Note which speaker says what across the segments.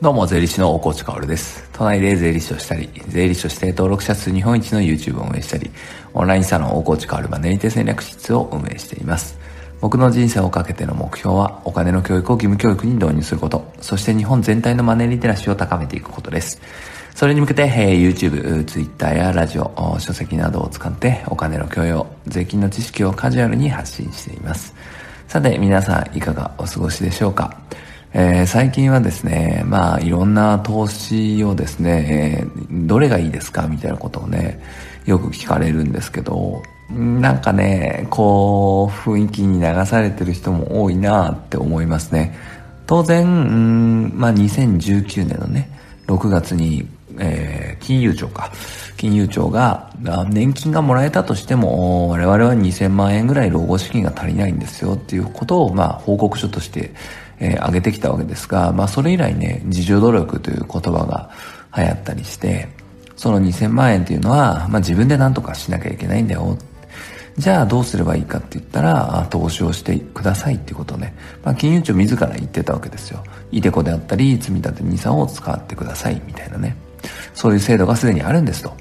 Speaker 1: どうも、税理士の大河内薫です。都内で税理士をしたり、税理士として登録者数日本一の YouTube を運営したり、オンラインサロン大河内薫マネリテ戦略室を運営しています。僕の人生をかけての目標は、お金の教育を義務教育に導入すること、そして日本全体のマネリテラシーを高めていくことです。それに向けて、えー、YouTube、Twitter やラジオ、書籍などを使ってお金の教養、税金の知識をカジュアルに発信しています。さて、皆さんいかがお過ごしでしょうか？えー、最近はですね、まあいろんな投資をですね、えー、どれがいいですかみたいなことをね、よく聞かれるんですけど、なんかね、こう、雰囲気に流されてる人も多いなって思いますね。当然、うんまあ2019年のね、6月に、えー、金融庁か。金融庁が、年金がもらえたとしても、我々は2000万円ぐらい老後資金が足りないんですよっていうことを、まあ報告書として、えー、上げてきたわけですが、まあそれ以来ね、自助努力という言葉が流行ったりして、その2000万円っていうのは、まあ自分で何とかしなきゃいけないんだよ。じゃあどうすればいいかって言ったら、投資をしてくださいっていうことをね、まあ金融庁自ら言ってたわけですよ。イデコであったり、積立 NISA を使ってくださいみたいなね。そういう制度がすでにあるんですと。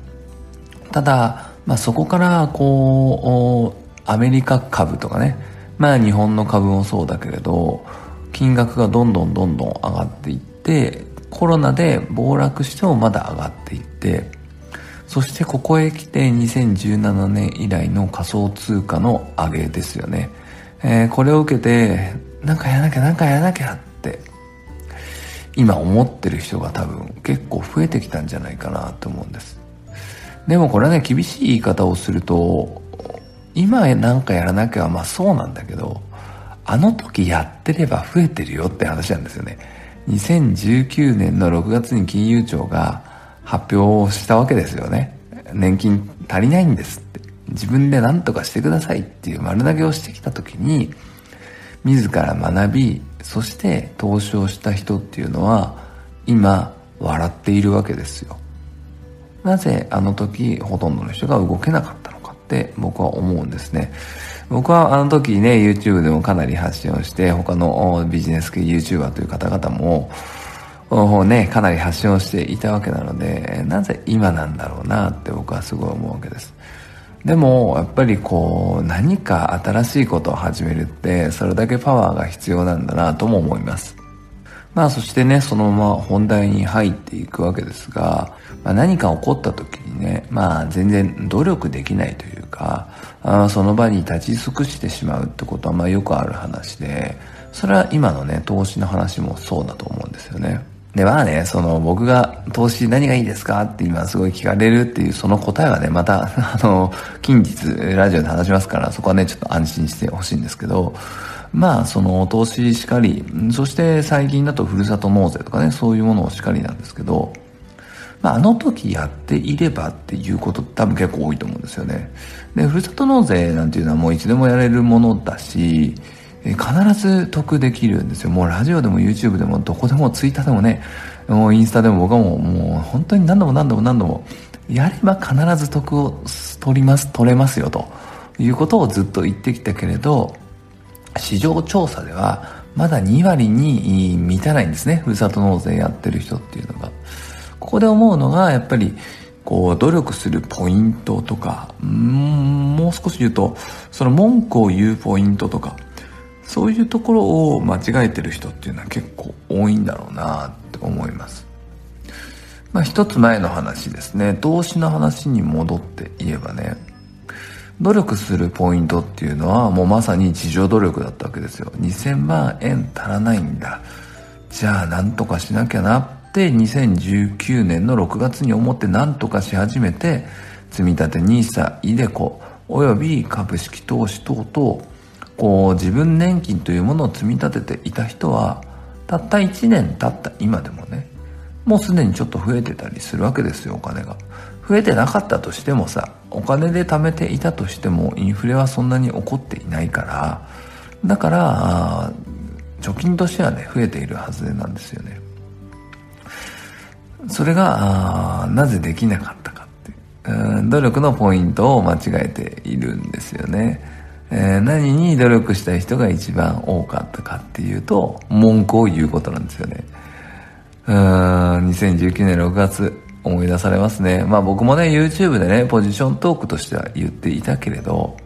Speaker 1: ただ、まあそこから、こう、アメリカ株とかね、まあ日本の株もそうだけれど、金額がどんどんどんどん上がっていってコロナで暴落してもまだ上がっていってそしてここへ来て2017年以来の仮想通貨の上げですよね、えー、これを受けてなんかやらなきゃなんかやらなきゃって今思ってる人が多分結構増えてきたんじゃないかなと思うんです。でもこれはね厳しい言い方をすると今なんかやらなきゃまあそうなんだけどあの時やってれば増えてるよって話なんですよね。2019年の6月に金融庁が発表したわけですよね。年金足りないんですって。自分で何とかしてくださいっていう丸投げをしてきた時に、自ら学び、そして投資をした人っていうのは、今、笑っているわけですよ。なぜあの時ほとんどの人が動けなかったのかって僕は思うんですね。僕はあの時ね、YouTube でもかなり発信をして、他のビジネス系 YouTuber という方々も、ね、かなり発信をしていたわけなので、なぜ今なんだろうなって僕はすごい思うわけです。でも、やっぱりこう、何か新しいことを始めるって、それだけパワーが必要なんだなとも思います。まあそしてね、そのまま本題に入っていくわけですが、まあ、何か起こった時にね、まあ全然努力できないというか、あその場に立ち尽くしてしまうってことはまあよくある話で、それは今のね、投資の話もそうだと思うんですよね。で、まあね、その僕が投資何がいいですかって今すごい聞かれるっていうその答えはね、また、あの、近日ラジオで話しますから、そこはね、ちょっと安心してほしいんですけど、まあ、その投資しかり、そして最近だとふるさと納税とかね、そういうものをしかりなんですけど、まあ、あの時やっていればっていうこと多分結構多いと思うんですよね。で、ふるさと納税なんていうのはもういつでもやれるものだし、必ず得できるんですよ。もうラジオでも YouTube でもどこでも Twitter でもね、もうインスタでも僕はもうもう本当に何度も何度も何度もやれば必ず得を取ります、取れますよということをずっと言ってきたけれど、市場調査ではまだ2割に満たないんですね。ふるさと納税やってる人っていうのが。ここで思うのが、やっぱり、こう、努力するポイントとか、もう少し言うと、その文句を言うポイントとか、そういうところを間違えてる人っていうのは結構多いんだろうなって思います。まあ一つ前の話ですね。投資の話に戻って言えばね、努力するポイントっていうのはもうまさに地上努力だったわけですよ。2000万円足らないんだ。じゃあなんとかしなきゃなって2019年の6月に思って何とかし始めて、積み立 NISA、iDeCo、および株式投資等々、こう自分年金というものを積み立てていた人は、たった1年経った今でもね、もうすでにちょっと増えてたりするわけですよ、お金が。増えてなかったとしてもさお金で貯めていたとしてもインフレはそんなに起こっていないからだから貯金としてはね増えているはずなんですよね。それがなぜできなかったかって努力のポイントを間違えているんですよね、えー、何に努力したい人が一番多かったかっていうと文句を言うことなんですよね。うん、2019年6月思い出されますね。まあ僕もね、YouTube でね、ポジショントークとしては言っていたけれど、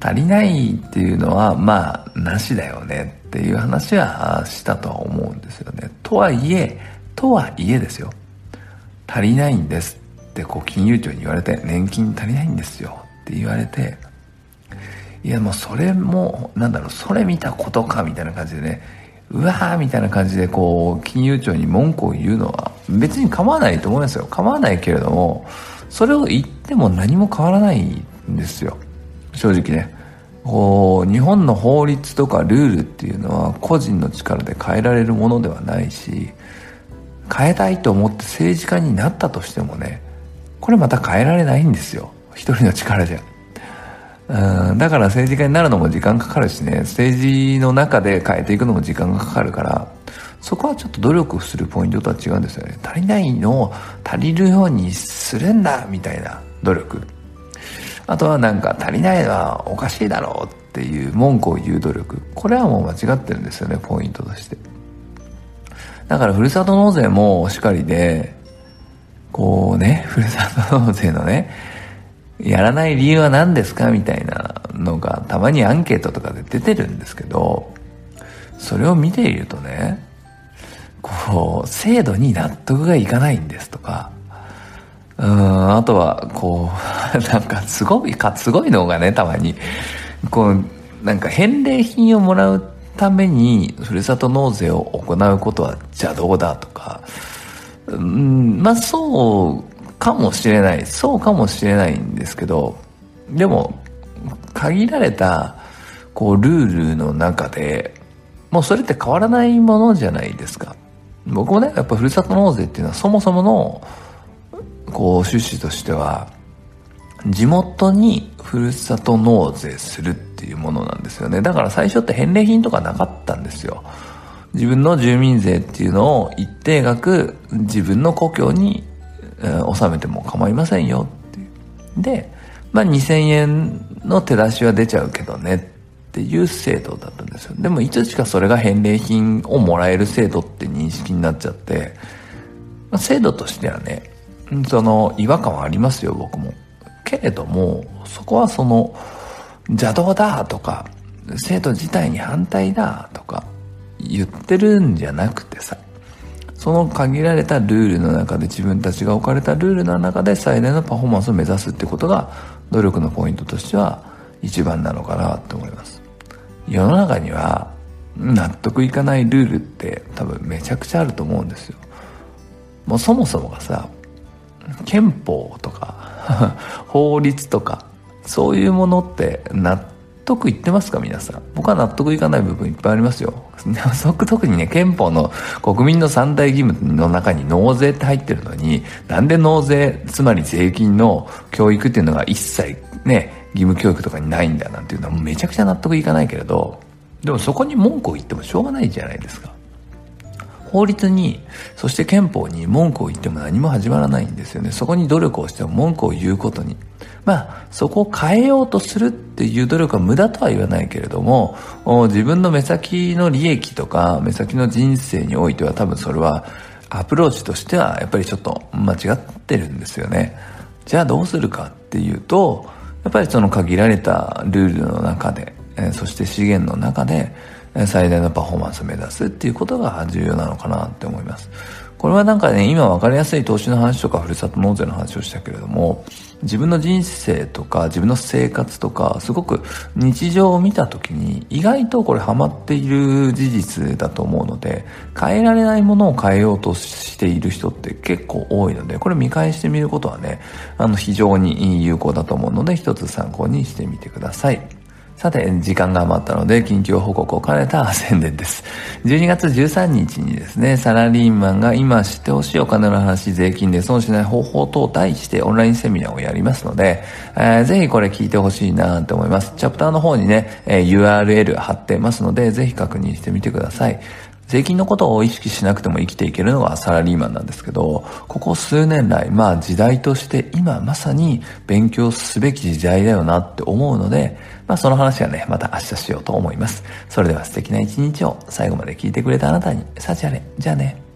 Speaker 1: 足りないっていうのは、まあ、なしだよねっていう話はしたとは思うんですよね。とはいえ、とはいえですよ。足りないんですってこう金融庁に言われて、年金足りないんですよって言われて、いやもうそれも、なんだろう、それ見たことかみたいな感じでね、うわーみたいな感じでこう、金融庁に文句を言うのは別に構わないと思いますよ。構わないけれども、それを言っても何も変わらないんですよ。正直ね。こう、日本の法律とかルールっていうのは個人の力で変えられるものではないし、変えたいと思って政治家になったとしてもね、これまた変えられないんですよ。一人の力じゃ。うん、だから政治家になるのも時間かかるしね、政治の中で変えていくのも時間がかかるから、そこはちょっと努力するポイントとは違うんですよね。足りないのを足りるようにするんだみたいな努力。あとはなんか足りないのはおかしいだろうっていう文句を言う努力。これはもう間違ってるんですよね、ポイントとして。だからふるさと納税もしかりで、こうね、ふるさと納税のね、やらない理由は何ですかみたいなのがたまにアンケートとかで出てるんですけど、それを見ているとね、こう、制度に納得がいかないんですとか、うん、あとは、こう、なんかすごい、か、すごいのがね、たまに、こう、なんか返礼品をもらうために、ふるさと納税を行うことは邪道だとか、うん、まあそうかもしれない。そうかもしれないんですけど、でも、限られた、こう、ルールの中で、もうそれって変わらないものじゃないですか。僕もね、やっぱふるさと納税っていうのはそもそもの、こう、趣旨としては、地元にふるさと納税するっていうものなんですよね。だから最初って返礼品とかなかったんですよ。自分の住民税っていうのを一定額自分の故郷に納めても構いませんよって。で、まあ2000円の手出しは出ちゃうけどねっていう制度だったんですよ。でもいつしかそれが返礼品をもらえる制度って認識になっちゃって、まあ、制度としてはね、その違和感はありますよ、僕も。けれども、そこはその邪道だとか、制度自体に反対だとか言ってるんじゃなくてさ、その限られたルールの中で自分たちが置かれたルールの中で最大のパフォーマンスを目指すってことが努力のポイントとしては一番なのかなと思います。世の中には納得いかないルールって多分めちゃくちゃあると思うんですよ。もうそもそもがさ、憲法とか法律とかそういうものって納得いってますか皆さん。僕は納得いかない部分いっぱいありますよ。特にね、憲法の国民の三大義務の中に納税って入ってるのに、なんで納税、つまり税金の教育っていうのが一切ね、義務教育とかにないんだなんていうのはめちゃくちゃ納得いかないけれど、でもそこに文句を言ってもしょうがないじゃないですか。法律に、そして憲法に文句を言っても何も始まらないんですよね。そこに努力をしても文句を言うことに。まあ、そこを変えようとするっていう努力は無駄とは言わないけれども、自分の目先の利益とか、目先の人生においては多分それは、アプローチとしてはやっぱりちょっと間違ってるんですよね。じゃあどうするかっていうと、やっぱりその限られたルールの中で、そして資源の中で、最大のパフォーマンスを目指すっていうことが重要なのかなって思います。これはなんかね、今分かりやすい投資の話とか、ふるさと納税の話をしたけれども、自分の人生とか、自分の生活とか、すごく日常を見た時に、意外とこれハマっている事実だと思うので、変えられないものを変えようとしている人って結構多いので、これ見返してみることはね、あの、非常に有効だと思うので、一つ参考にしてみてください。さて、時間が余ったので、緊急報告を兼ねた宣伝です。12月13日にですね、サラリーマンが今知ってほしいお金の話、税金で損しない方法等を題してオンラインセミナーをやりますので、えー、ぜひこれ聞いてほしいなと思います。チャプターの方にね、えー、URL 貼ってますので、ぜひ確認してみてください。税金のことを意識しなくても生きていけるのがサラリーマンなんですけど、ここ数年来、まあ時代として今まさに勉強すべき時代だよなって思うので、まあその話はね、また明日しようと思います。それでは素敵な一日を最後まで聞いてくれたあなたに、幸あれ。じゃあね。